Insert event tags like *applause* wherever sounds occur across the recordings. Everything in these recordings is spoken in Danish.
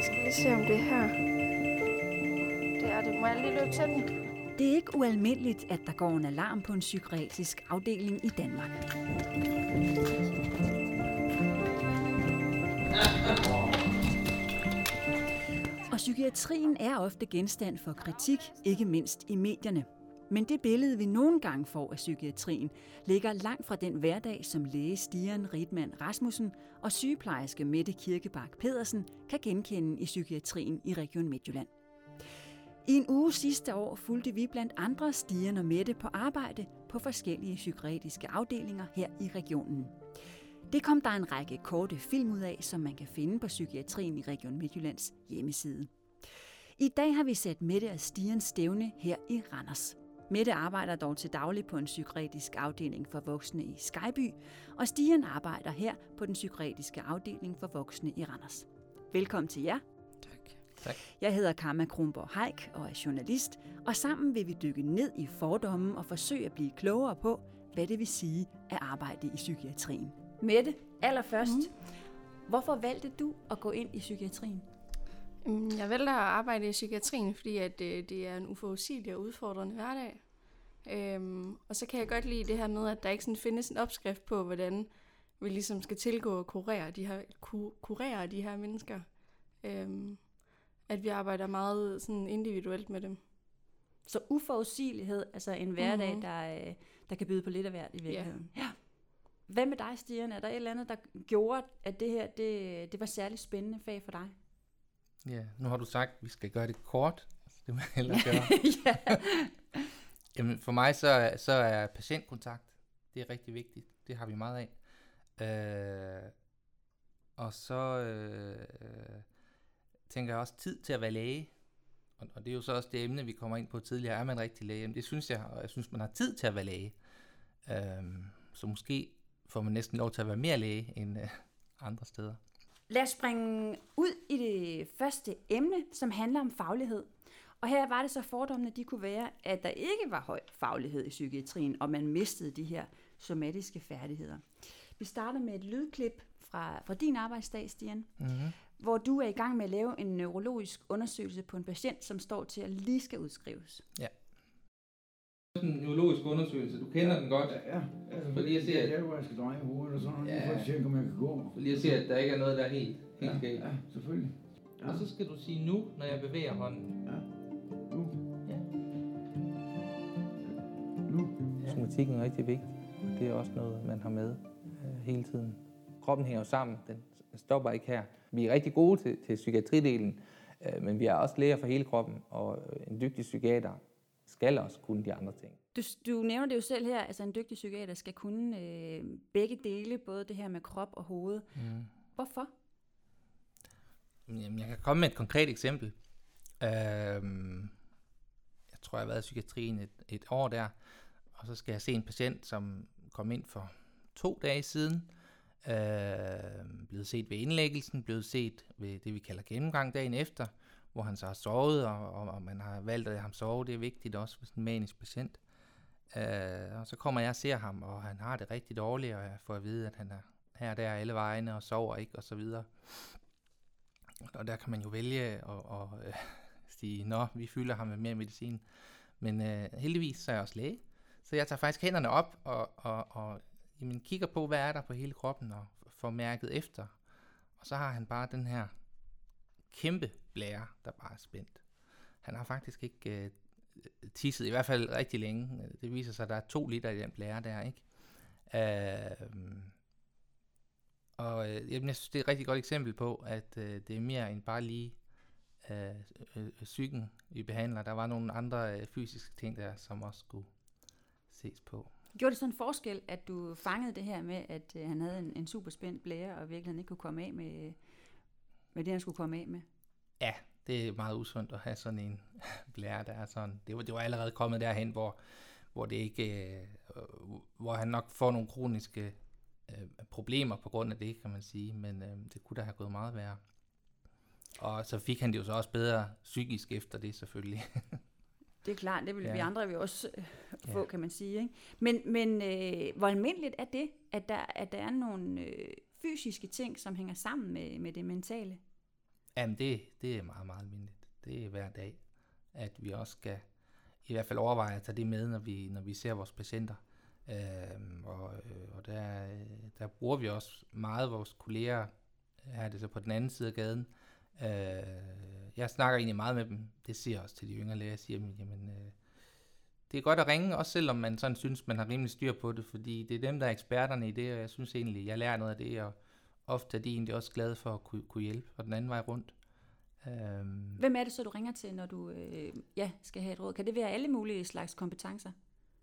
Jeg skal lige se, om det er her. Det er det. Må jeg lige løbe til den? Det er ikke ualmindeligt, at der går en alarm på en psykiatrisk afdeling i Danmark. Og psykiatrien er ofte genstand for kritik, ikke mindst i medierne. Men det billede, vi nogle gange får af psykiatrien, ligger langt fra den hverdag, som læge Stian Ritman Rasmussen og sygeplejerske Mette Kirkebak Pedersen kan genkende i psykiatrien i Region Midtjylland. I en uge sidste år fulgte vi blandt andre Stian og Mette på arbejde på forskellige psykiatriske afdelinger her i regionen. Det kom der en række korte film ud af, som man kan finde på Psykiatrien i Region Midtjyllands hjemmeside. I dag har vi sat Mette og Stians stævne her i Randers. Mette arbejder dog til daglig på en psykiatrisk afdeling for voksne i Skyby, og Stian arbejder her på den psykiatriske afdeling for voksne i Randers. Velkommen til jer. Tak. Tak. Jeg hedder Karma Kronborg Heik og er journalist, og sammen vil vi dykke ned i fordommen og forsøge at blive klogere på, hvad det vil sige at arbejde i psykiatrien. Mette, allerførst, mm. hvorfor valgte du at gå ind i psykiatrien? Øhm, Jeg vælger at arbejde i psykiatrien, fordi at, øh, det er en uforudsigelig og udfordrende hverdag. Øhm, og så kan jeg godt lide det her med, at der ikke sådan findes en opskrift på, hvordan vi ligesom skal tilgå og kurere de her, ku, kurere de her mennesker. Øhm, at vi arbejder meget sådan individuelt med dem. Så uforudsigelighed, altså en hverdag, Mhm. mm. der, øh, der kan byde på lidt af hvert i virkeligheden. Ja. Hvad med dig, Stian? Er der et eller andet, der gjorde, at det her det, det var særligt spændende fag for dig? Ja, nu har du sagt, at vi skal gøre det kort. Det må jeg hellere gøre. *laughs* ja. Jamen, for mig så, er- så er patientkontakt, det er rigtig vigtigt. Det har vi meget af. Øh, og så øh, tænker jeg også tid til at være læge. Og, og det er jo så også det emne, vi kommer ind på tidligere. Er man rigtig læge? Jamen, det synes jeg, og jeg synes, man har tid til at være læge. Øh, så måske får man næsten lov til at være mere læge end øh, andre steder. Lad os springe ud i det første emne, som handler om faglighed. Og her var det så fordommene, de kunne være, at der ikke var høj faglighed i psykiatrien, og man mistede de her somatiske færdigheder. Vi starter med et lydklip fra, fra din arbejdsdag, Stian, Mm-hmm. hvor du er i gang med at lave en neurologisk undersøgelse på en patient, som står til at lige skal udskrives. En neurologisk undersøgelse, du kender den godt. Ja, ja. Altså, Fordi jeg ser, det er, hvor jeg skal dreje hovedet og sådan noget, Ja. ja. for at tjekke, om jeg kan gå. For lige at se, at der ikke er noget, der er helt, helt Ja, galt. ja, selvfølgelig. Ja, Og så skal du sige nu, når jeg bevæger hånden. ja. Nu, Ja. nu. Somatikken er rigtig vigtig. Det er også noget, man har med øh, hele tiden. Kroppen hænger sammen. Den stopper ikke her. Vi er rigtig gode til, til psykiatridelen, øh, men vi er også læger for hele kroppen, og en dygtig psykiater skal også kunne de andre ting. Du, du nævner det jo selv her, altså en dygtig psykiater skal kunne øh, begge dele, både det her med krop og hoved. Mm. Hvorfor? Jamen, jeg kan komme med et konkret eksempel. Øhm, jeg tror, jeg har været i psykiatrien et, et år der, og så skal jeg se en patient, som kom ind for to dage siden, øh, blevet set ved indlæggelsen, blevet set ved det, vi kalder gennemgang dagen efter, hvor han så har sovet, og, og, og man har valgt at lade ham sove. Det er vigtigt også for sådan en manisk patient. Øh, og så kommer jeg og ser ham, og han har det rigtig dårligt, og jeg får at vide, at han er her og der alle vegne, og sover ikke, og så videre. Og der kan man jo vælge at, at øh, *laughs* sige, nå, vi fylder ham med mere medicin. Men øh, heldigvis så er jeg også læge, så jeg tager faktisk hænderne op og, og, og jamen, kigger på, hvad er der på hele kroppen, og får mærket efter. Og så har han bare den her kæmpe blære, der bare er spændt. Han har faktisk ikke øh, tisset, i hvert fald rigtig længe. Det viser sig, at der er to liter i den blære der, ikke? Øh, og øh, jeg synes, det er et rigtig godt eksempel på, at øh, det er mere end bare lige øh, øh, øh, psyken, vi behandler. Der var nogle andre øh, fysiske ting der, som også skulle ses på. Gjorde det sådan en forskel, at du fangede det her med, at øh, han havde en, en super spændt blære, og virkelig ikke kunne komme af med, med det, han skulle komme af med? Ja, det er meget usundt at have sådan en *laughs* blære, der er sådan. Det var, det var allerede kommet derhen, hvor, hvor det ikke, øh, hvor han nok får nogle kroniske øh, problemer på grund af det, kan man sige. Men øh, det kunne da have gået meget værre. Og så fik han det jo så også bedre psykisk efter det selvfølgelig. *laughs* Det er klart, det vil Ja. vi andre vil også øh, få, Ja. kan man sige. Ikke? Men, men øh, hvor almindeligt er det, at der, at der er nogle øh, fysiske ting, som hænger sammen med, med det mentale? Jamen, det, det er meget, meget almindeligt. Det er hver dag, at vi også skal i hvert fald overveje at tage det med, når vi, når vi ser vores patienter. Øh, og øh, og der, der bruger vi også meget vores kolleger, her er det så på den anden side af gaden. Øh, jeg snakker egentlig meget med dem, det siger jeg også til de yngre læger, jeg siger, jamen, jamen øh, det er godt at ringe, også selvom man sådan synes, man har rimelig styr på det, fordi det er dem, der er eksperterne i det, og jeg synes egentlig, jeg lærer noget af det, og ofte er de egentlig også glade for at kunne, kunne hjælpe, og den anden vej rundt. Øhm, Hvem er det så, du ringer til, når du øh, ja, skal have et råd? Kan det være alle mulige slags kompetencer?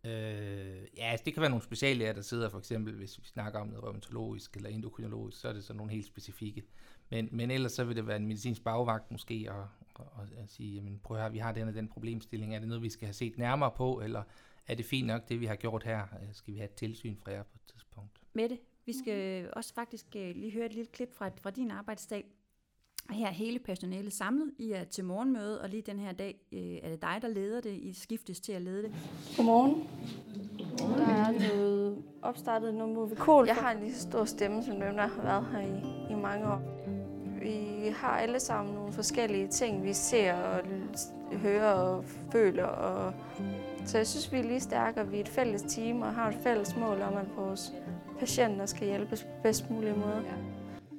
Øh, ja, altså det kan være nogle speciallæger, der sidder for eksempel, hvis vi snakker om noget rheumatologisk eller endokrinologisk, så er det så nogle helt specifikke. Men, men ellers så vil det være en medicinsk bagvagt måske, og, og, og at sige, jamen prøv at høre, vi har den og den problemstilling, er det noget, vi skal have set nærmere på, eller er det fint nok, det vi har gjort her, Øh, skal vi have et tilsyn fra jer på et tidspunkt? Mette, vi skal også faktisk øh, lige høre et lille klip fra, fra din arbejdsdag. Her er hele personalet samlet. I er til morgenmøde, og lige den her dag øh, er det dig, der leder det. I skiftes til at lede det. Godmorgen. Der er blevet opstartet noget Movicol. Jeg har en lige så stor stemme som dem, der har været her i, i mange år. Vi har alle sammen nogle forskellige ting, vi ser og hører og føler. Og så jeg synes, vi er lige stærke, og vi er et fælles team og har et fælles mål om, at vores patienter skal hjælpes på bedst mulig måde.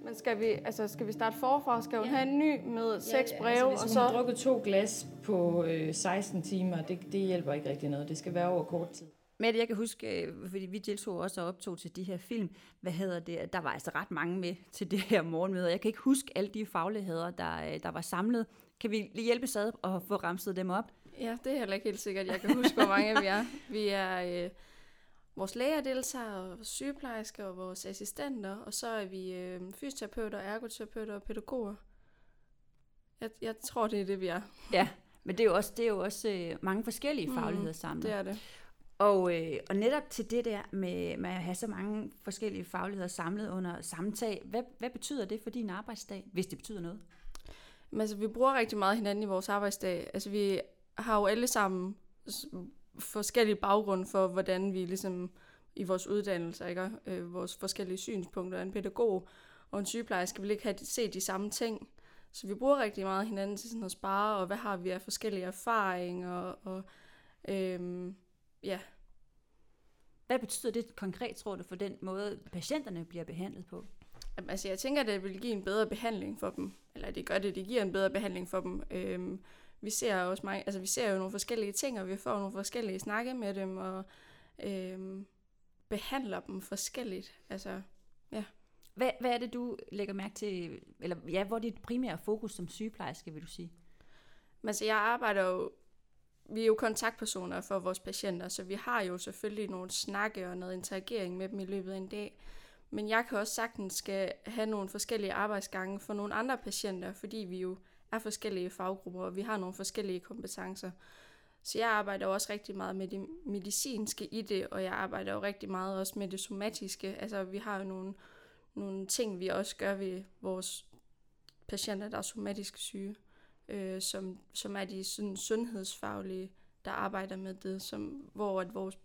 Men skal vi, altså, skal vi starte forfra? Skal hun Ja. have en ny med seks breve? altså, og hvis hun så... har drukket to glas på øh, 16 timer, det, det hjælper ikke rigtig noget. Det skal være over kort tid. Mette, jeg kan huske, øh, fordi vi deltog også og optog til de her film, hvad hedder det, der var altså ret mange med til det her morgenmøde, og jeg kan ikke huske alle de fagligheder, der, øh, der var samlet. Kan vi lige hjælpe ad og få ramset dem op? Ja, det er heller ikke helt sikkert. Jeg kan huske, hvor mange vi er. Vi er øh, vores læger deltager, og vores sygeplejersker og vores assistenter, og så er vi øh, fysioterapeuter, ergoterapeuter og pædagoger. Jeg, jeg tror, det er det, vi er. Ja, men det er jo også, det er jo også øh, mange forskellige Mm, fagligheder samlet. Det er det. Og, øh, og netop til det der med, med at have så mange forskellige fagligheder samlet under samme tag, hvad, hvad betyder det for din arbejdsdag, hvis det betyder noget? Men altså, vi bruger rigtig meget hinanden i vores arbejdsdag. Altså, vi har jo alle sammen forskellige baggrunde for, hvordan vi ligesom i vores uddannelser, ikke? Øh, vores forskellige synspunkter. En pædagog og en sygeplejerske vil ikke have se de samme ting. Så vi bruger rigtig meget hinanden til sådan at spare, og hvad har vi af forskellige erfaringer, og øhm, ja, Hvad betyder det konkret, tror du, for den måde, patienterne bliver behandlet på? Jamen, Altså, jeg tænker, at det vil give en bedre behandling for dem. Eller det gør det, det giver en bedre behandling for dem. Øhm, vi ser også mange, altså vi ser jo nogle forskellige ting, og vi får nogle forskellige snakke med dem, og øhm, behandler dem forskelligt. Altså, Hvad, hvad er det, du lægger mærke til, eller ja, hvor er dit primære fokus som sygeplejerske, vil du sige? men altså, jeg arbejder jo, vi er jo kontaktpersoner for vores patienter, så vi har jo selvfølgelig nogle snakke og noget interagering med dem i løbet af en dag. Men jeg kan også sagtens skal have nogle forskellige arbejdsgange for nogle andre patienter, fordi vi jo er forskellige faggrupper, og vi har nogle forskellige kompetencer. Så jeg arbejder også rigtig meget med det medicinske i det, og jeg arbejder jo rigtig meget også med det somatiske. Altså, vi har jo nogle, nogle ting, vi også gør ved vores patienter, der er somatisk syge, øh, som, som er de sådan, sundhedsfaglige, der arbejder med det, som, hvor at vores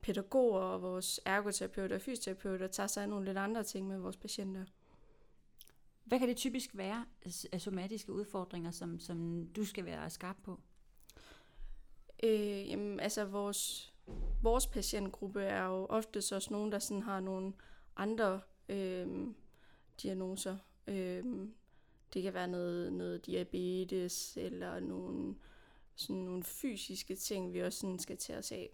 pædagoger og vores ergoterapeuter og fysioterapeuter tager sig af nogle lidt andre ting med vores patienter. Hvad kan det typisk være af somatiske udfordringer, som, som du skal være skarp på? Øh, jamen, altså vores, vores patientgruppe er jo ofte så også nogen, der sådan har nogle andre øh, diagnoser. Øh, det kan være noget, noget diabetes eller nogle, sådan nogle fysiske ting, vi også sådan skal tage os af.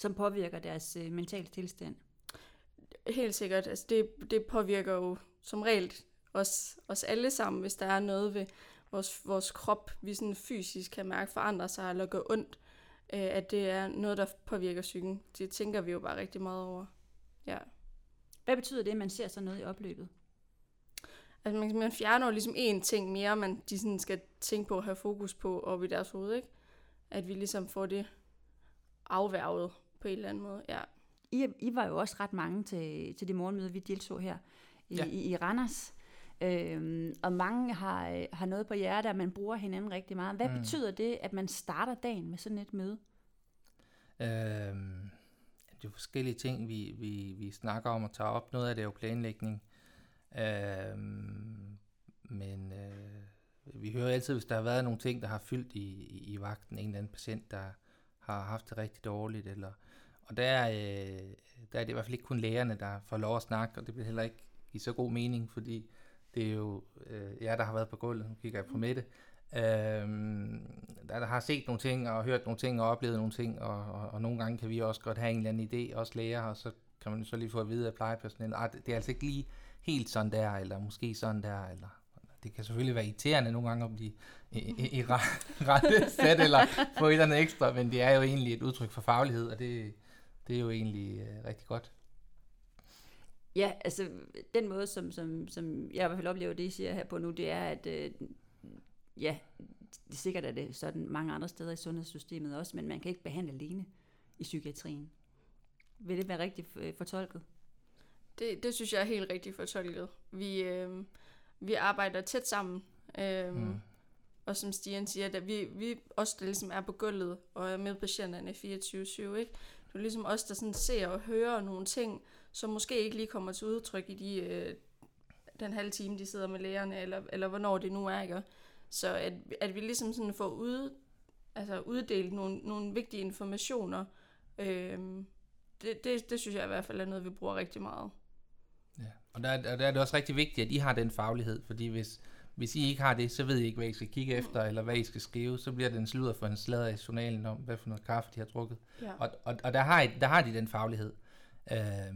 Som påvirker deres øh, mentale tilstand? Helt sikkert. Altså det, det påvirker jo som regel os, os alle sammen, hvis der er noget ved vores, vores krop, vi sådan fysisk kan mærke forandre sig eller gå ondt, øh, at det er noget, der påvirker psyken. Det tænker vi jo bare rigtig meget over. Ja. Hvad betyder det, at man ser sådan noget i opløbet? Altså man, man fjerner jo ligesom én ting mere, man de sådan skal tænke på at have fokus på op i deres hoved, ikke? At vi ligesom får det afværget på en eller anden måde, ja. I, I var jo også ret mange til, til det morgenmøde, vi deltog her i, Ja. i, i Randers. Øhm, og mange har, øh, har noget på hjertet, at man bruger hinanden rigtig meget. Hvad Mm. betyder det, at man starter dagen med sådan et møde? Øhm, det er forskellige ting, vi, vi, vi snakker om og tager op. Noget af det er jo planlægning. Øhm, vi hører altid, hvis der har været nogle ting, der har fyldt i, i, i vagten, en eller anden patient, der har haft det rigtig dårligt, eller, og der, øh, der er det i hvert fald ikke kun lægerne, der får lov at snakke, og det vil heller ikke give så god mening, fordi det er jo øh, jeg, der har været på gulvet, nu kigger jeg på Mette, øh, der, der har set nogle ting, og hørt nogle ting, og oplevet nogle ting, og, og, og nogle gange kan vi også godt have en eller anden idé, også læger, og så kan man så lige få at vide af plejepersonale, at det er altså ikke lige helt sådan der, eller måske sådan der, eller det kan selvfølgelig være irriterende nogle gange at blive i, i, i *laughs* rette sæt, eller få et eller andet ekstra, men det er jo egentlig et udtryk for faglighed, og det, det er jo egentlig øh, rigtig godt. Ja, altså den måde, som, som, som jeg i hvert fald oplever det, I siger her på nu, det er, at øh, ja, det er sikkert at det er sådan mange andre steder i sundhedssystemet også, men man kan ikke behandle alene i psykiatrien. Vil det være rigtigt øh, fortolket? Det, det synes jeg er helt rigtigt fortolket. Vi, øh, vi arbejder tæt sammen. Øh, mm. Og som Stian siger, at vi, vi også der ligesom er på gulvet og er med patienterne 24-7, ikke? Det er ligesom os, der sådan ser og hører nogle ting, som måske ikke lige kommer til udtryk i de, øh, den halve time, de sidder med lægerne, eller, eller hvornår det nu er, ikke? Så at, at vi ligesom sådan får ud, altså uddelt nogle, nogle vigtige informationer, øh, det, det, det synes jeg i hvert fald er noget, vi bruger rigtig meget. Ja, og der, og der er det også rigtig vigtigt, at I har den faglighed, fordi hvis, hvis I ikke har det, så ved I ikke, hvad I skal kigge efter, eller hvad I skal skrive, så bliver det en sludder for en slader i journalen om, hvad for noget kaffe de har drukket. Ja. Og, og, og der, har I, der har de den faglighed, øh,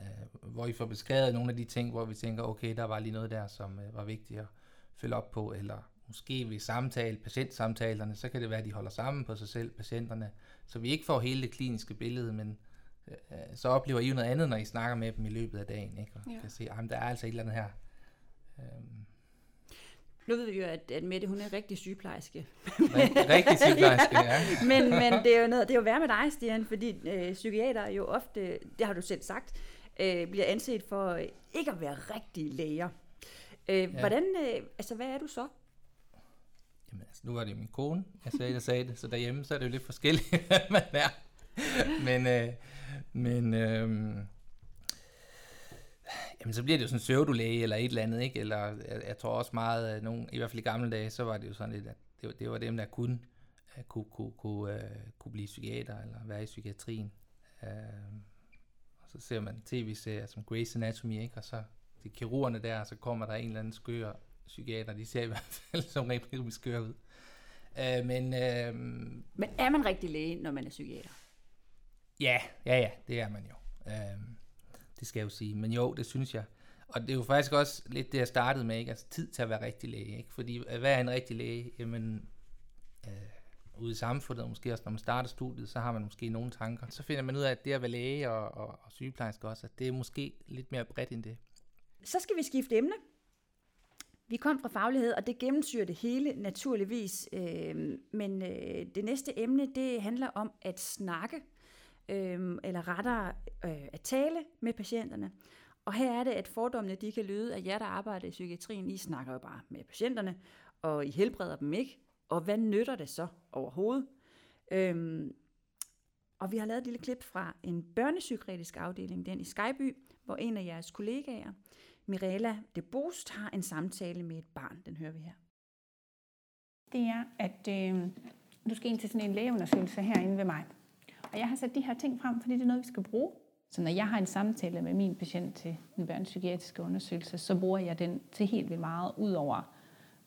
øh, hvor I får beskrevet nogle af de ting, hvor vi tænker, okay, der var lige noget der, som øh, var vigtigt at følge op på, eller måske ved samtale, patientsamtalerne, så kan det være, at de holder sammen på sig selv, patienterne, så vi ikke får hele det kliniske billede, men øh, så oplever I jo noget andet, når I snakker med dem i løbet af dagen, ikke? og ja. kan se, at der er altså et eller andet her. Øhm. Nu ved vi jo, at, at Mette, hun er rigtig sygeplejerske. Rigtig, sygeplejerske, *laughs* ja. men, men det er jo noget, det er jo værd med dig, Stian, fordi øh, psykiater jo ofte, det har du selv sagt, øh, bliver anset for ikke at være rigtige læger. Øh, ja. Hvordan, øh, altså hvad er du så? Jamen altså, nu var det min kone, jeg sagde, der sagde det, så derhjemme, så er det jo lidt forskelligt, *laughs* hvad man er. men, øh, men øh, jamen, så bliver det jo sådan en pseudolæge eller et eller andet, ikke? Eller jeg, jeg tror også meget, at nogen, i hvert fald i gamle dage, så var det jo sådan lidt, at det, var, det var dem, der kunne, uh, kunne, kunne, kunne, uh, kunne blive psykiater eller være i psykiatrien. Uh, og så ser man tv-serier som Grey's Anatomy, ikke? Og så de kirurgerne der, og så kommer der en eller anden skør psykiater, de ser i hvert fald som rigtig skør ud. Uh, men, uh, men er man rigtig læge, når man er psykiater? Ja, ja, ja, det er man jo. Uh, det skal jeg jo sige. Men jo, det synes jeg. Og det er jo faktisk også lidt det, jeg startede med, ikke? Altså tid til at være rigtig læge, ikke? Fordi øh, hvad er en rigtig læge? Jamen, øh, ude i samfundet, og måske også når man starter studiet, så har man måske nogle tanker. Så finder man ud af, at det at være læge og, og, og sygeplejerske også, at det er måske lidt mere bredt end det. Så skal vi skifte emne. Vi kom fra faglighed, og det gennemsyrer det hele naturligvis. Øh, men øh, det næste emne, det handler om at snakke, øh, eller rettere øh, at tale med patienterne. Og her er det, at fordommene de kan lyde, at jer, der arbejder i psykiatrien, I snakker jo bare med patienterne, og I helbreder dem ikke. Og hvad nytter det så overhovedet? Øhm, og vi har lavet et lille klip fra en børnepsykiatrisk afdeling, den i Skyby, hvor en af jeres kollegaer, Mirella de Bost, har en samtale med et barn. Den hører vi her. Det er, at øh, du skal ind til sådan en lægeundersøgelse herinde ved mig. Og jeg har sat de her ting frem, fordi det er noget, vi skal bruge. Så når jeg har en samtale med min patient til den børnepsykiatriske undersøgelse, så bruger jeg den til helt vildt meget, ud over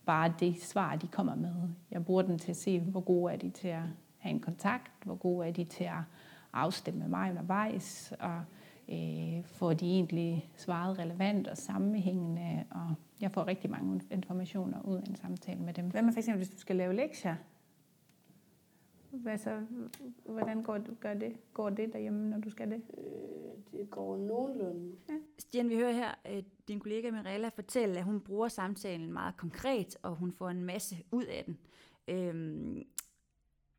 bare det svar, de kommer med. Jeg bruger den til at se, hvor gode er de til at have en kontakt, hvor gode er de til at afstemme med mig undervejs, og øh, får de egentlig svaret relevant og sammenhængende, og jeg får rigtig mange informationer ud af en samtale med dem. Hvad med for eksempel, hvis du skal lave lektier? Hvad så, hvordan går, gør det, går det derhjemme, når du skal det? Øh, det går nogenlunde. Ja. Stian, vi hører her øh, din kollega Mirella fortælle, at hun bruger samtalen meget konkret, og hun får en masse ud af den. Øhm,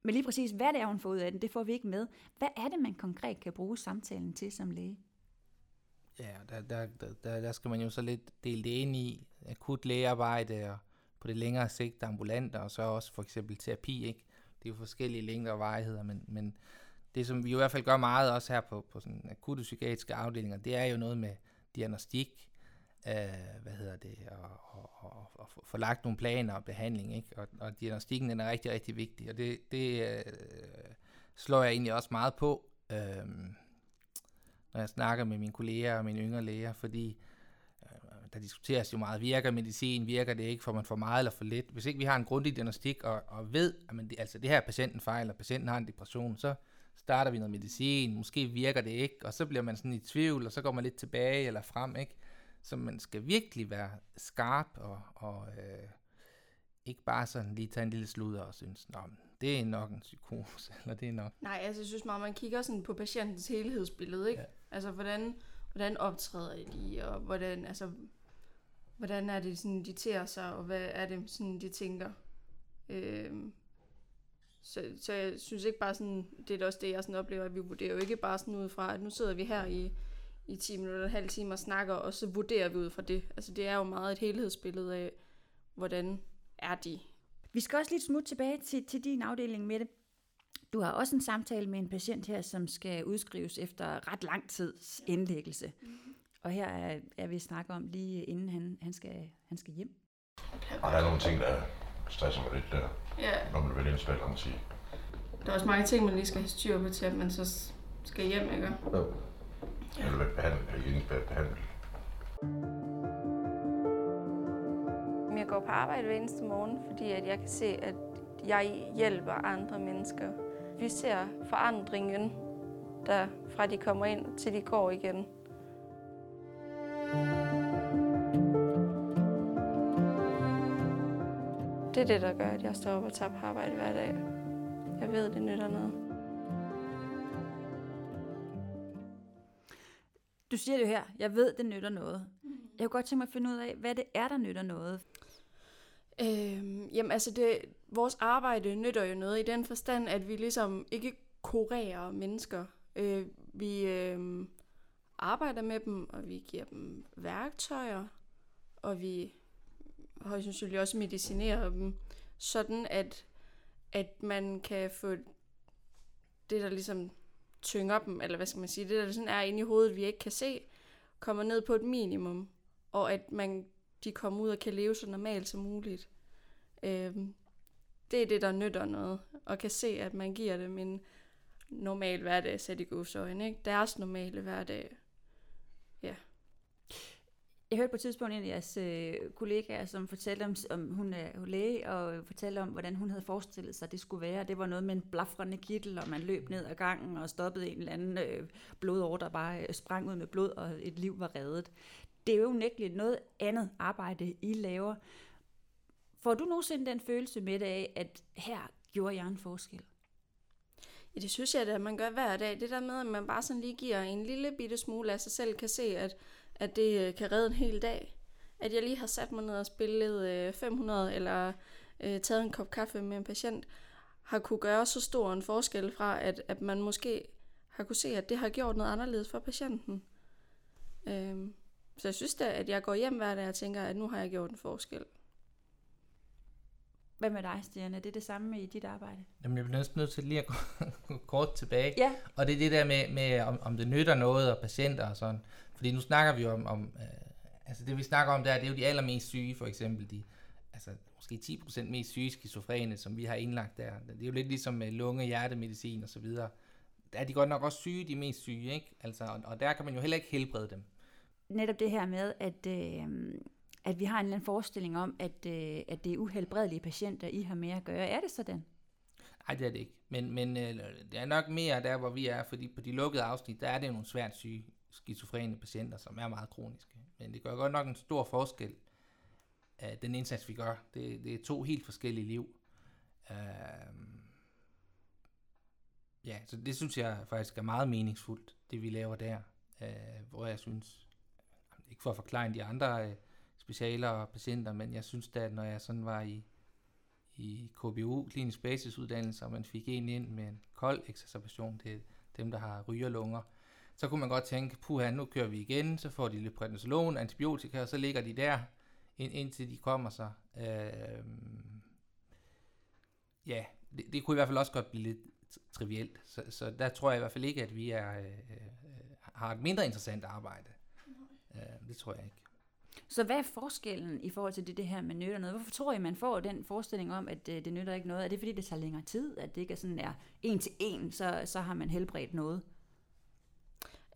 men lige præcis, hvad det er, hun får ud af den, det får vi ikke med. Hvad er det, man konkret kan bruge samtalen til som læge? Ja, der, der, der, der skal man jo så lidt dele det ind i akut lægearbejde, og på det længere sigt ambulanter, og så også for eksempel terapi, ikke? Det er jo forskellige længder og varigheder, men, men det, som vi i hvert fald gør meget også her på, på sådan akutte psykiatriske afdelinger, det er jo noget med diagnostik, øh, hvad hedder det, og, og, og, og få- få lagt nogle planer og behandling, ikke? Og, og diagnostikken den er rigtig, rigtig vigtig, og det, det øh, slår jeg egentlig også meget på, øh, når jeg snakker med mine kolleger og mine yngre læger, fordi øh, der diskuteres jo meget, virker medicin, virker det ikke, får man for meget eller for lidt. Hvis ikke vi har en grundig diagnostik og, og ved, at man, det, altså det her er patienten fejler, patienten har en depression, så starter vi noget medicin, måske virker det ikke, og så bliver man sådan i tvivl, og så går man lidt tilbage eller frem, ikke? Så man skal virkelig være skarp og, og øh, ikke bare sådan lige tage en lille sludder og synes, Nå, det er nok en psykose, *laughs* eller det er nok Nej, altså jeg synes meget, man kigger sådan på patientens helhedsbillede, ikke? Ja. Altså hvordan, hvordan optræder de, og hvordan, altså, hvordan er det sådan, de tager sig, og hvad er det sådan, de tænker. Øhm, så, så jeg synes ikke bare sådan, det er også det, jeg sådan oplever, at vi vurderer jo ikke bare sådan ud fra, at nu sidder vi her i, i 10 minutter, en halv time og snakker, og så vurderer vi ud fra det. Altså det er jo meget et helhedsbillede af, hvordan er de Vi skal også lige smutte tilbage til, til din afdeling med det. Du har også en samtale med en patient her, som skal udskrives efter ret lang tids indlæggelse. Og her er, er vi snakker om lige inden han, han, skal, han skal hjem. Og der er nogle ting, der stresser mig lidt der, Ja, når man vælger en spil, kan sige. der er også mange ting, man lige skal have styr på til, at man så skal hjem, ikke? Jo. Eller behandlet, eller ikke være behandlet. Jeg går på arbejde hver eneste morgen, fordi at jeg kan se, at jeg hjælper andre mennesker. Vi ser forandringen, der fra de kommer ind til de går igen. Det er det, der gør, at jeg står op og tager på arbejde hver dag. Jeg ved, det nytter noget. Du siger det jo her, jeg ved, det nytter noget. Jeg kunne godt tænke mig at finde ud af, hvad det er, der nytter noget. Øhm, jamen altså, det, vores arbejde nytter jo noget i den forstand, at vi ligesom ikke kurerer mennesker. Øh, vi øh, arbejder med dem, og vi giver dem værktøjer, og vi højst sandsynligt også medicinerer dem, sådan at, at man kan få det, der ligesom tynger dem, eller hvad skal man sige, det der sådan er inde i hovedet, vi ikke kan se, kommer ned på et minimum, og at man de kommer ud og kan leve så normalt som muligt. Øhm, det er det, der nytter noget, og kan se, at man giver dem en normal hverdag, sæt i godsøjne, ikke? Deres normale hverdag. Ja. Jeg hørte på et tidspunkt en af jeres øh, kollegaer, som fortalte om, om hun er læge, og fortalte om, hvordan hun havde forestillet sig, at det skulle være. Det var noget med en blafrende kittel, og man løb ned ad gangen og stoppede en eller anden øh, blodår, der bare øh, sprang ud med blod, og et liv var reddet. Det er jo unægteligt noget andet arbejde, I laver. Får du nogensinde den følelse med det af, at her gjorde jeg en forskel? Ja, det synes jeg, at man gør hver dag. Det der med, at man bare sådan lige giver en lille bitte smule af sig selv, kan se, at, at det øh, kan redde en hel dag. At jeg lige har sat mig ned og spillet øh, 500, eller øh, taget en kop kaffe med en patient, har kunne gøre så stor en forskel fra, at, at man måske har kunne se, at det har gjort noget anderledes for patienten. Øh, så jeg synes da, at jeg går hjem hver dag og tænker, at nu har jeg gjort en forskel. Hvad med dig, Stian? Er det det samme i dit arbejde? Jamen, jeg bliver næsten nødt til lige at gå kort tilbage. Ja. Og det er det der med, med om, om det nytter noget, og patienter og sådan. Fordi nu snakker vi jo om, om øh, altså det vi snakker om der, det er jo de allermest syge, for eksempel de, altså måske 10% mest syge skizofrene, som vi har indlagt der. Det er jo lidt ligesom med lunge, hjertemedicin og så videre. Der er de godt nok også syge, de mest syge, ikke? Altså, og, og der kan man jo heller ikke helbrede dem. netop det her med, at, øh, at vi har en eller anden forestilling om, at, øh, at det er uhelbredelige patienter, I har med at gøre. Er det sådan? Nej, det er det ikke. Men, men øh, det er nok mere der, hvor vi er, fordi på de lukkede afsnit, der er det nogle svært syge skizofrene patienter, som er meget kroniske. Men det gør godt nok en stor forskel, øh, den indsats, vi gør. Det, det er to helt forskellige liv. Øh, ja, så det synes jeg faktisk er meget meningsfuldt, det vi laver der. Øh, hvor jeg synes, ikke for at forklare de andre øh, specialer og patienter, men jeg synes da, at når jeg sådan var i, i KBU, klinisk basisuddannelse, og man fik en ind med en kold exacerbation, det er dem, der har rygerlunger, så kunne man godt tænke, puha, nu kører vi igen, så får de lidt prednisolon, antibiotika, og så ligger de der, ind, indtil de kommer sig. Øh, ja, det, det kunne i hvert fald også godt blive lidt trivielt, så, så der tror jeg i hvert fald ikke, at vi er, øh, øh, har et mindre interessant arbejde. Øh, det tror jeg ikke. Så hvad er forskellen i forhold til det, det her med nytter noget? Hvorfor tror I, man får den forestilling om, at øh, det nytter ikke noget? Er det fordi, det tager længere tid? At det ikke er sådan er en til en, så, så har man helbredt noget?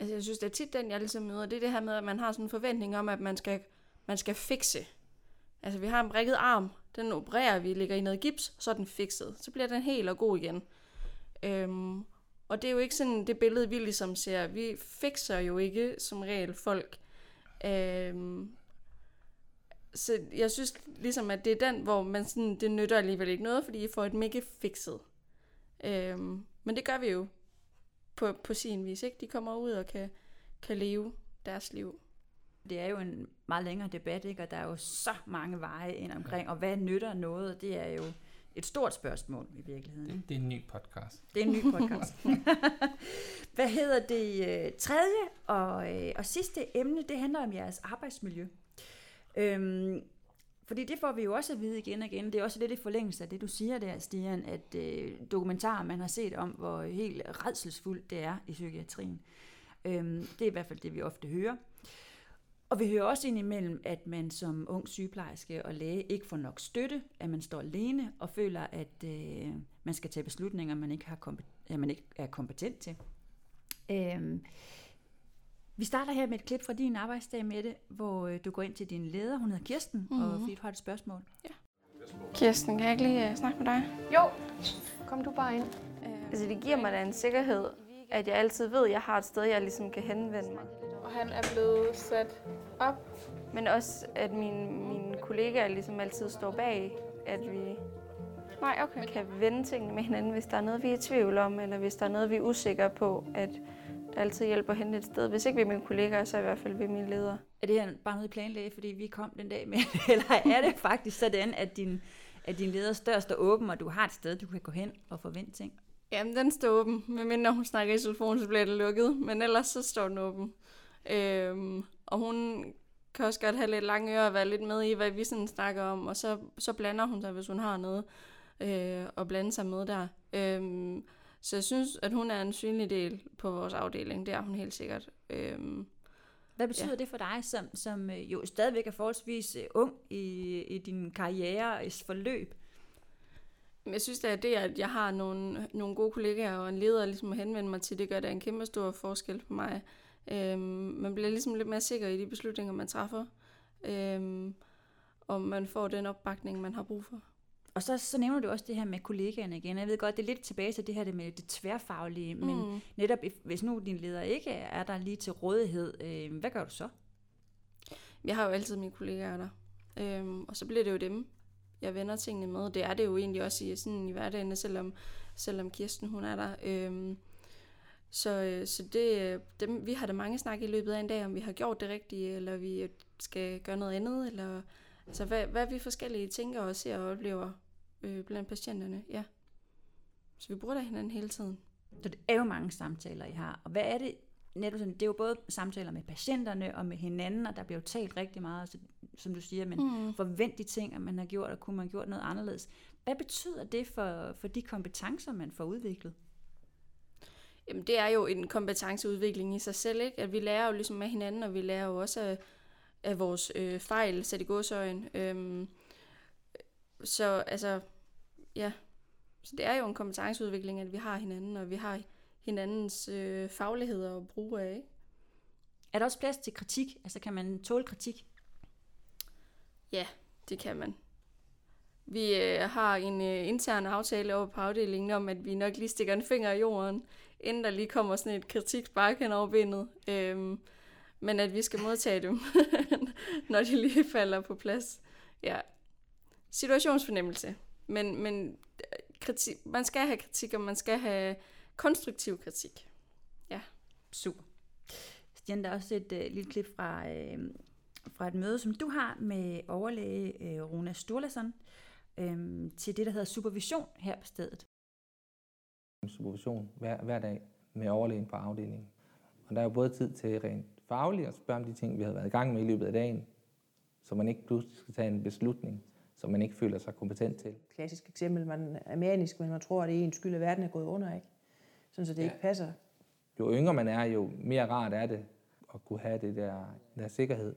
Altså, jeg synes, det er tit den, jeg ligesom møder. Det er det her med, at man har sådan en forventning om, at man skal, man skal fikse. Altså, vi har en brækket arm. Den opererer vi, lægger i noget gips, så er den fikset. Så bliver den helt og god igen. Øhm, og det er jo ikke sådan det billede, vi ligesom ser. Vi fikser jo ikke som regel folk. Øhm, så jeg synes ligesom, at det er den, hvor man sådan, det nytter alligevel ikke noget, fordi I får et mega fikset. Øhm, men det gør vi jo på, på sin vis, ikke? De kommer ud og kan, kan leve deres liv. Det er jo en meget længere debat, ikke? og der er jo så mange veje ind omkring, og hvad nytter noget, det er jo et stort spørgsmål i virkeligheden. Det, det er en ny podcast. Det er en ny podcast. *laughs* hvad hedder det øh, tredje og, øh, og sidste emne, det handler om jeres arbejdsmiljø. Øhm, fordi det får vi jo også at vide igen og igen. Det er også lidt i forlængelse af det, du siger der, Stian, at øh, dokumentarer, man har set om, hvor helt redselsfuldt det er i psykiatrien. Øhm, det er i hvert fald det, vi ofte hører. Og vi hører også indimellem, at man som ung sygeplejerske og læge ikke får nok støtte, at man står alene og føler, at øh, man skal tage beslutninger, man ikke, har kompet- at man ikke er kompetent til. Øhm, vi starter her med et klip fra din arbejdsdag med det, hvor øh, du går ind til din leder, hun hedder Kirsten, mm-hmm. og fordi du har et spørgsmål. Ja. Kirsten, kan jeg ikke lige uh, snakke med dig? Jo, kom du bare ind. Altså, det giver mig da en sikkerhed, at jeg altid ved, at jeg har et sted, jeg ligesom kan henvende mig. Og han er blevet sat op. Men også, at mine, mine kollegaer ligesom altid står bag, at vi Nej, okay. kan vende tingene med hinanden, hvis der er noget, vi er i tvivl om, eller hvis der er noget, vi er usikre på, at altid hjælper hende et sted. Hvis ikke ved mine kollegaer, så i hvert fald ved mine ledere. Er det her bare noget, I planlægge, fordi vi kom den dag med *laughs* Eller er det faktisk sådan, at din, at din leders dør står åben, og du har et sted, du kan gå hen og forvente ting? Jamen, den står åben. Men mindre hun snakker i telefon, så bliver det lukket. Men ellers så står den åben. Øhm, og hun kan også godt have lidt lange ører og være lidt med i, hvad vi sådan snakker om. Og så, så blander hun sig, hvis hun har noget øh, at blande sig med der. Øhm, så jeg synes, at hun er en synlig del på vores afdeling. Det er hun helt sikkert. Øhm, Hvad betyder ja. det for dig, som, som øh, jo stadigvæk er forholdsvis øh, ung i, i din karriere forløb? Jeg synes at det, at jeg har nogle, nogle gode kollegaer og en leder ligesom at henvende mig til, det gør det en kæmpe stor forskel på mig. Øhm, man bliver ligesom lidt mere sikker i de beslutninger, man træffer. Øhm, og man får den opbakning, man har brug for. Og så, så nævner du også det her med kollegaerne igen. Jeg ved godt, det er lidt tilbage til det her det med det tværfaglige, mm. men netop hvis nu din leder ikke er der lige til rådighed, øh, hvad gør du så? Jeg har jo altid mine kollegaer der, øhm, og så bliver det jo dem, jeg vender tingene med. Det er det jo egentlig også i, sådan i hverdagen, selvom, selvom Kirsten hun er der. Øhm, så, så det, dem, vi har da mange snak i løbet af en dag, om vi har gjort det rigtige, eller vi skal gøre noget andet, eller altså, hvad, hvad vi forskellige tænker og ser og oplever øh, blandt patienterne. Ja. Så vi bruger da hinanden hele tiden. Så det er jo mange samtaler, I har. Og hvad er det, netop sådan, det er jo både samtaler med patienterne og med hinanden, og der bliver jo talt rigtig meget, så, som du siger, men mm. forvent de ting, at man har gjort, og kunne man have gjort noget anderledes. Hvad betyder det for, for de kompetencer, man får udviklet? Jamen, det er jo en kompetenceudvikling i sig selv, ikke? At vi lærer jo ligesom med hinanden, og vi lærer jo også af, af vores øh, fejl, sat i godsøjen. Øhm, så altså, ja. Så det er jo en kompetenceudvikling, at vi har hinanden, og vi har hinandens øh, fagligheder at bruge af. Ikke? Er der også plads til kritik? Altså kan man tåle kritik? Ja, det kan man. Vi øh, har en øh, intern aftale over på afdelingen om, at vi nok lige stikker en finger i jorden, inden der lige kommer sådan et kritikspark hen over benet. Øhm, men at vi skal modtage dem, *laughs* når de lige falder på plads. Ja. Situationsfornemmelse. Men, men kritik, man skal have kritik, og man skal have konstruktiv kritik. Ja. Super. Stian, der er også et uh, lille klip fra, uh, fra et møde, som du har med overlæge uh, Rona Sturlason, uh, til det, der hedder supervision her på stedet. Supervision hver, hver dag med overlægen på afdelingen. Og der er jo både tid til rent fagligt at spørge om de ting, vi har været i gang med i løbet af dagen, så man ikke pludselig skal tage en beslutning, som man ikke føler sig kompetent til. Klassisk eksempel, man er manisk, men man tror, at det er ens skyld, at verden er gået under, ikke? Sådan, så det ja. ikke passer. Jo yngre man er, jo mere rart er det at kunne have det der, der sikkerhed,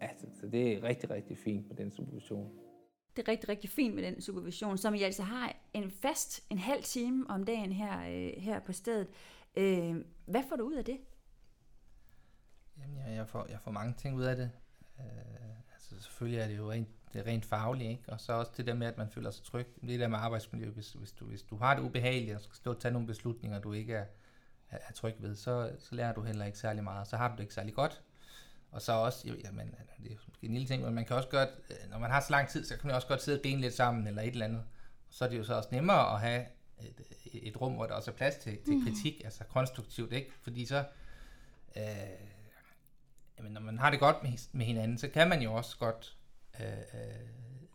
Altså, så det er rigtig, rigtig fint med den supervision. Det er rigtig, rigtig fint med den supervision, som I altså har en fast en halv time om dagen her, øh, her på stedet. Øh, hvad får du ud af det? Jamen, jeg, jeg, får, jeg får mange ting ud af det. Øh, altså, selvfølgelig er det jo rent, det er rent fagligt, ikke? Og så også det der med, at man føler sig tryg. Det der med arbejdsmiljø, hvis, hvis, du, hvis du har det ubehageligt og skal stå og tage nogle beslutninger, du ikke er, er, er tryg ved, så, så lærer du heller ikke særlig meget. Så har du det ikke særlig godt. Og så også, jamen, det er en lille ting, men man kan også godt, øh, når man har så lang tid, så kan man også godt sidde og bene lidt sammen eller et eller andet. Så er det jo så også nemmere at have et, et rum, hvor der også er plads til, til Mhm. kritik, altså konstruktivt, ikke? Fordi så, øh, jamen, når man har det godt med, med hinanden, så kan man jo også godt øh, øh,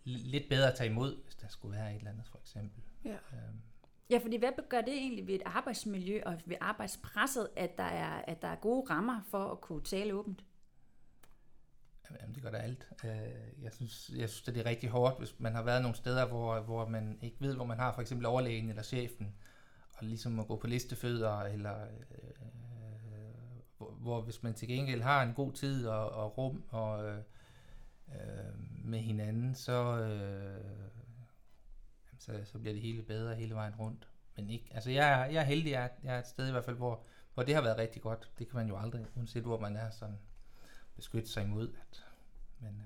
lidt bedre tage imod, hvis der skulle være et eller andet, for eksempel. Ja. Øhm, Ja, fordi hvad gør det egentlig ved et arbejdsmiljø og ved arbejdspresset, at der er, at der er gode rammer for at kunne tale åbent? Jamen, det gør der alt. Øh, Jeg synes, jeg synes, at det er rigtig hårdt, hvis man har været nogle steder, hvor, hvor man ikke ved, hvor man har for eksempel overlægen eller chefen, og ligesom må gå på listefødder, eller øh, hvor, hvor hvis man til gengæld har en god tid og, og rum og, øh, med hinanden, så, øh, så, så bliver det hele bedre hele vejen rundt. Men ikke, altså jeg, er- jeg er heldig, jeg er, jeg er et sted i hvert fald, hvor, hvor det har været rigtig godt. Det kan man jo aldrig, uanset hvor man er, sådan beskytte sig imod. At, men, øh,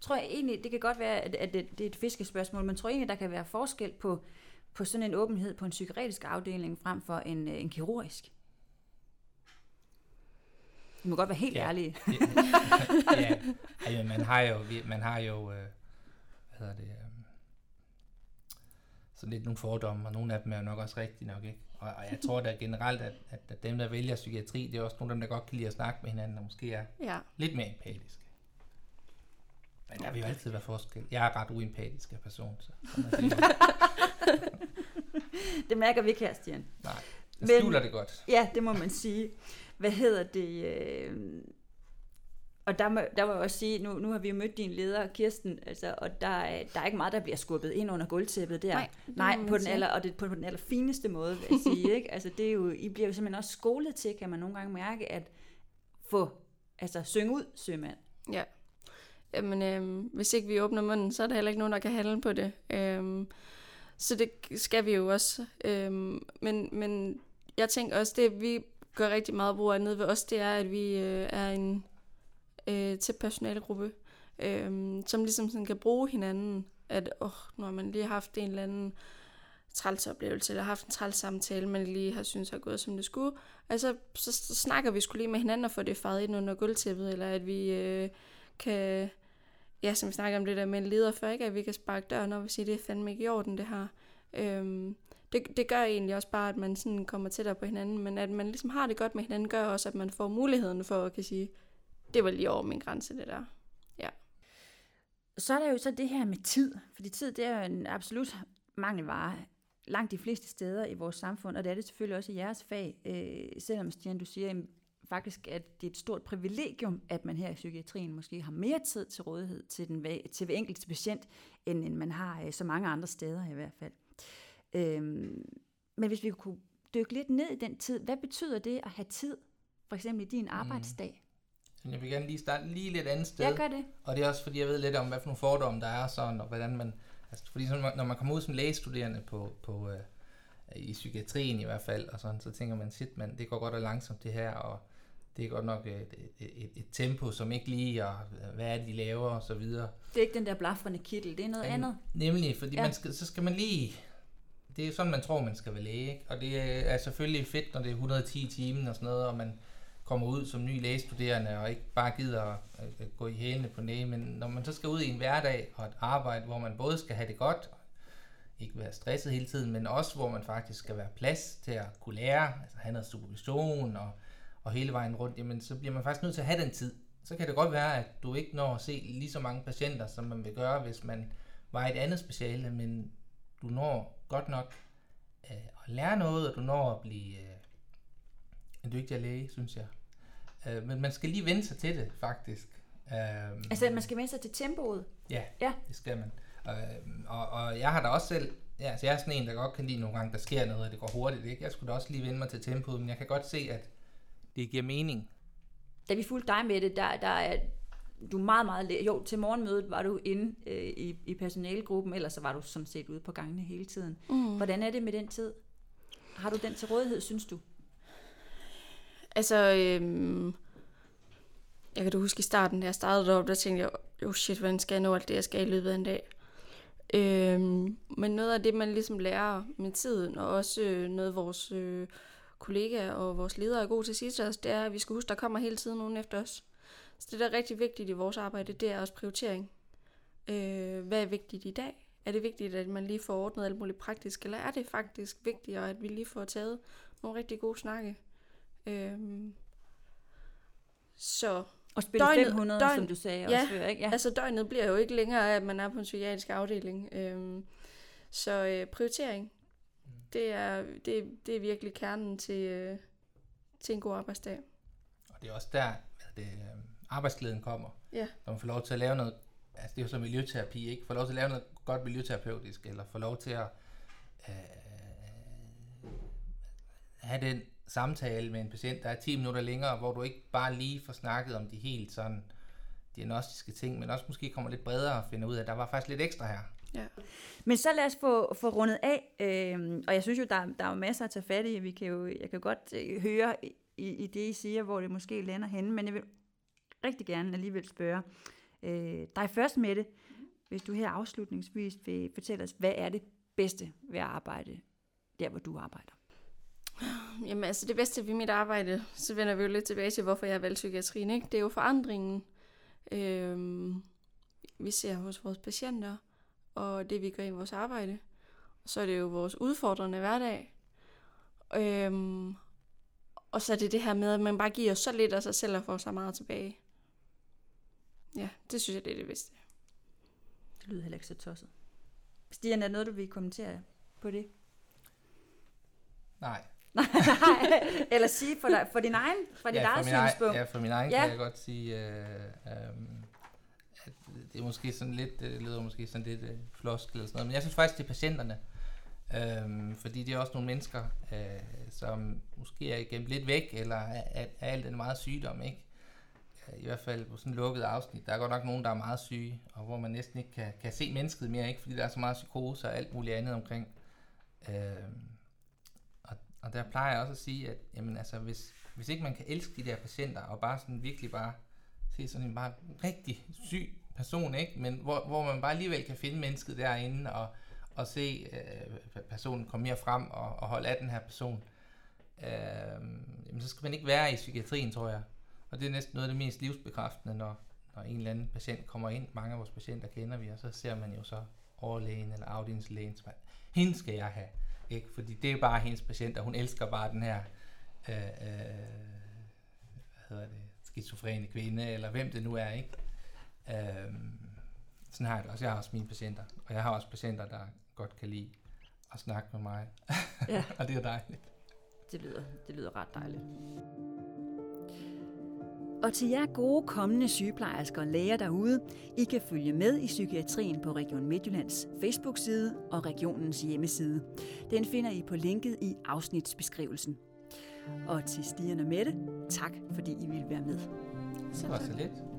Tror jeg egentlig, det kan godt være, at, at det, det er et fiskespørgsmål, men tror jeg egentlig, der kan være forskel på, på sådan en åbenhed på en psykiatrisk afdeling frem for en, øh, en kirurgisk? Vi må godt være helt Ja. ærlige. ja, ja, man har jo, man har jo, øh, hvad hedder det, øh, sådan lidt nogle fordomme, og nogle af dem er jo nok også rigtige nok, ikke? Og, og jeg tror da generelt, at, at, at dem, der vælger psykiatri, det er også nogle af dem, der godt kan lide at snakke med hinanden, og måske er Ja. lidt mere empatiske. Men der vil jo altid være forskel. Jeg er ret uempatisk af person, så *laughs* det. mærker vi ikke her, Stian. Nej, jeg skjuler det godt. Ja, det må man sige. Hvad hedder det? Øh, og der må, der må jeg også sige, nu, nu har vi jo mødt din leder, Kirsten, altså, og der, er- der er ikke meget, der bliver skubbet ind under gulvtæppet der. Nej, Nej på, den aller, og det på, på den allerfineste måde, vil jeg sige. Ikke? Altså, det er jo, I bliver jo simpelthen også skolet til, kan man nogle gange mærke, at få, altså synge ud, sømand. Ja. Jamen, øhm, hvis ikke vi åbner munden, så er der heller ikke nogen, der kan handle på det. Øhm, så det skal vi jo også. Øhm, men, men jeg tænker også, det vi gør rigtig meget brug af nede ved os, det er, at vi øh, er en øh, til personalegruppe, øh, som ligesom sådan kan bruge hinanden. At åh, når man lige har haft en eller anden træls oplevelse, eller haft en træls samtale, man lige har synes har gået, som det skulle, altså, så, så snakker vi skulle lige med hinanden og få det faret ind under gulvtæppet, eller at vi øh, kan, ja, som vi snakker om det der med en leder før, ikke? at vi kan sparke døren op og sige, det er fandme ikke i orden, det her. Øhm, det, det gør egentlig også bare, at man sådan kommer tættere på hinanden, men at man ligesom har det godt med hinanden, gør også, at man får muligheden for at kan sige, det var lige over min grænse, det der. Ja. Så er der jo så det her med tid, fordi tid det er jo en absolut mangelvare langt de fleste steder i vores samfund, og det er det selvfølgelig også i jeres fag, øh, selvom Stian, du siger jamen, faktisk, at det er et stort privilegium, at man her i psykiatrien måske har mere tid til rådighed til, den, til hver enkelte patient, end, end man har øh, så mange andre steder i hvert fald. Øhm, men hvis vi kunne dykke lidt ned i den tid, hvad betyder det at have tid, for eksempel i din arbejdsdag? Så jeg vil gerne lige starte lige lidt andet sted. Ja, gør det. Og det er også fordi, jeg ved lidt om, hvad for nogle fordomme der er sådan, og hvordan man... Altså, fordi sådan, når man kommer ud som lægestuderende på, på, øh, i psykiatrien i hvert fald, og sådan, så tænker man, shit, man, det går godt og langsomt det her, og det er godt nok et, et, et, et tempo, som ikke lige, og øh, hvad er det, de laver, og så videre. Det er ikke den der blafrende kittel, det er noget andet. Nemlig, fordi Ja. ja. man skal, så skal man lige... Det er sådan, man tror, man skal være læge, ikke? Og det er selvfølgelig fedt, når det er 110 timer og sådan noget, og man kommer ud som ny lægestuderende, og ikke bare gider at gå i hælene på læge, men når man så skal ud i en hverdag og et arbejde, hvor man både skal have det godt, ikke være stresset hele tiden, men også hvor man faktisk skal være plads til at kunne lære, altså have noget supervision og, og hele vejen rundt, jamen så bliver man faktisk nødt til at have den tid. Så kan det godt være, at du ikke når at se lige så mange patienter, som man vil gøre, hvis man var i et andet speciale, men du når godt nok øh, at lære noget, og du når at blive øh, en dygtigere læge, synes jeg. Øh, men man skal lige vende sig til det, faktisk. Øh, Altså, man skal vende sig til tempoet. Ja, Ja. det skal man. Og, og, og jeg har da også selv, ja, altså jeg er sådan en, der godt kan lide nogle gange, der sker noget, og det går hurtigt. Ikke? Jeg skulle da også lige vende mig til tempoet, men jeg kan godt se, at det giver mening. Da vi fulgte dig med det, der, der er, du er meget, meget... læ- Jo, til morgenmødet var du inde øh, i, i personalegruppen, ellers så var du sådan set ude på gangene hele tiden. Mm. Hvordan er det med den tid? Har du den til rådighed, synes du? Altså, øhm, jeg kan da huske i starten, da jeg startede deroppe, der tænkte jeg, jo shit, hvordan skal jeg nå alt det, jeg skal i løbet af en dag? Øhm, men noget af det, man ligesom lærer med tiden, og også øh, noget vores øh, kollegaer og vores ledere er gode til at sige til os, det er, at vi skal huske, der kommer hele tiden nogen efter os. Så det, der er rigtig vigtigt i vores arbejde, det er også prioritering. Øh, hvad er vigtigt i dag? Er det vigtigt, at man lige får ordnet alt muligt praktisk, eller er det faktisk vigtigere, at vi lige får taget nogle rigtig gode snakke? Øhm, så Og spille 500, som du sagde også ja, før, ikke? Ja. altså døgnet bliver jo ikke længere af, at man er på en psykiatrisk afdeling. Øhm, så øh, prioritering, det er, det, det er virkelig kernen til, øh, til en god arbejdsdag. Og det er også der, det, øh, arbejdsglæden kommer. Ja. Når man får lov til at lave noget, altså det er jo så miljøterapi, ikke? Får lov til at lave noget godt miljøterapeutisk, eller får lov til at øh, have den samtale med en patient, der er 10 minutter længere, hvor du ikke bare lige får snakket om de helt sådan diagnostiske ting, men også måske kommer lidt bredere og finder ud af, at der var faktisk lidt ekstra her. Ja. Men så lad os få, få rundet af, øh, og jeg synes jo, der, der er jo masser at tage fat i. Vi kan jo, jeg kan godt øh, høre i, i det, I siger, hvor det måske lander henne, men jeg vil rigtig gerne alligevel spørge øh, dig først med det, hvis du her afslutningsvis vil fortælle os, hvad er det bedste ved at arbejde der, hvor du arbejder? Jamen altså det bedste ved mit arbejde, så vender vi jo lidt tilbage til, hvorfor jeg har valgt psykiatrien. Ikke? Det er jo forandringen, øh, vi ser hos vores patienter, og det vi gør i vores arbejde. Og så er det jo vores udfordrende hverdag. Øhm, og så er det det her med, at man bare giver så lidt af sig selv og får så meget tilbage. Ja, det synes jeg, det er det bedste. Det lyder heller ikke så tosset. Stian, er der noget, du vil kommentere på det? Nej. *laughs* Nej, eller sige for, dig, for din egen, fra dit ja, eget for synspunkt. ja, for min egen Ja. kan jeg godt sige, øh, øh, at det er måske sådan lidt, det lyder måske sådan lidt øh, floskel eller sådan noget, men jeg synes faktisk, det er patienterne. Øh, fordi det er også nogle mennesker, øh, som måske er gemt lidt væk, eller er, er, er alt den meget sygdom, ikke? Øh, I hvert fald på sådan et lukket afsnit. Der er godt nok nogen, der er meget syge, og hvor man næsten ikke kan, kan se mennesket mere, ikke? Fordi der er så meget psykose og alt muligt andet omkring. Øh, og, og der plejer jeg også at sige, at jamen, altså, hvis, hvis ikke man kan elske de der patienter, og bare sådan virkelig bare se sådan en bare rigtig syg person, ikke? men hvor, hvor man bare alligevel kan finde mennesket derinde, og, og se øh, personen komme mere frem, og, og holde af den her person, øh, jamen, så skal man ikke være i psykiatrien, tror jeg. Og det er næsten noget af det mest livsbekræftende, når, når en eller anden patient kommer ind. Mange af vores patienter kender vi, og så ser man jo så overlægen eller afdelingslægen, som hende skal jeg have. Ikke? Fordi det er bare hendes patient, og hun elsker bare den her øh, øh, hvad hedder det, skizofrene kvinde, eller hvem det nu er. ikke. Øh, sådan har jeg det også. Jeg har også mine patienter, og jeg har også patienter, der godt kan lide at snakke med mig. Ja. *laughs* og det er dejligt. Det lyder, det lyder ret dejligt. Og til jer gode kommende sygeplejersker og læger derude, I kan følge med i psykiatrien på Region Midtjyllands Facebook-side og regionens hjemmeside. Den finder I på linket i afsnitsbeskrivelsen. Og til Stian og Mette, tak fordi I ville være med. Så, Det var så lidt.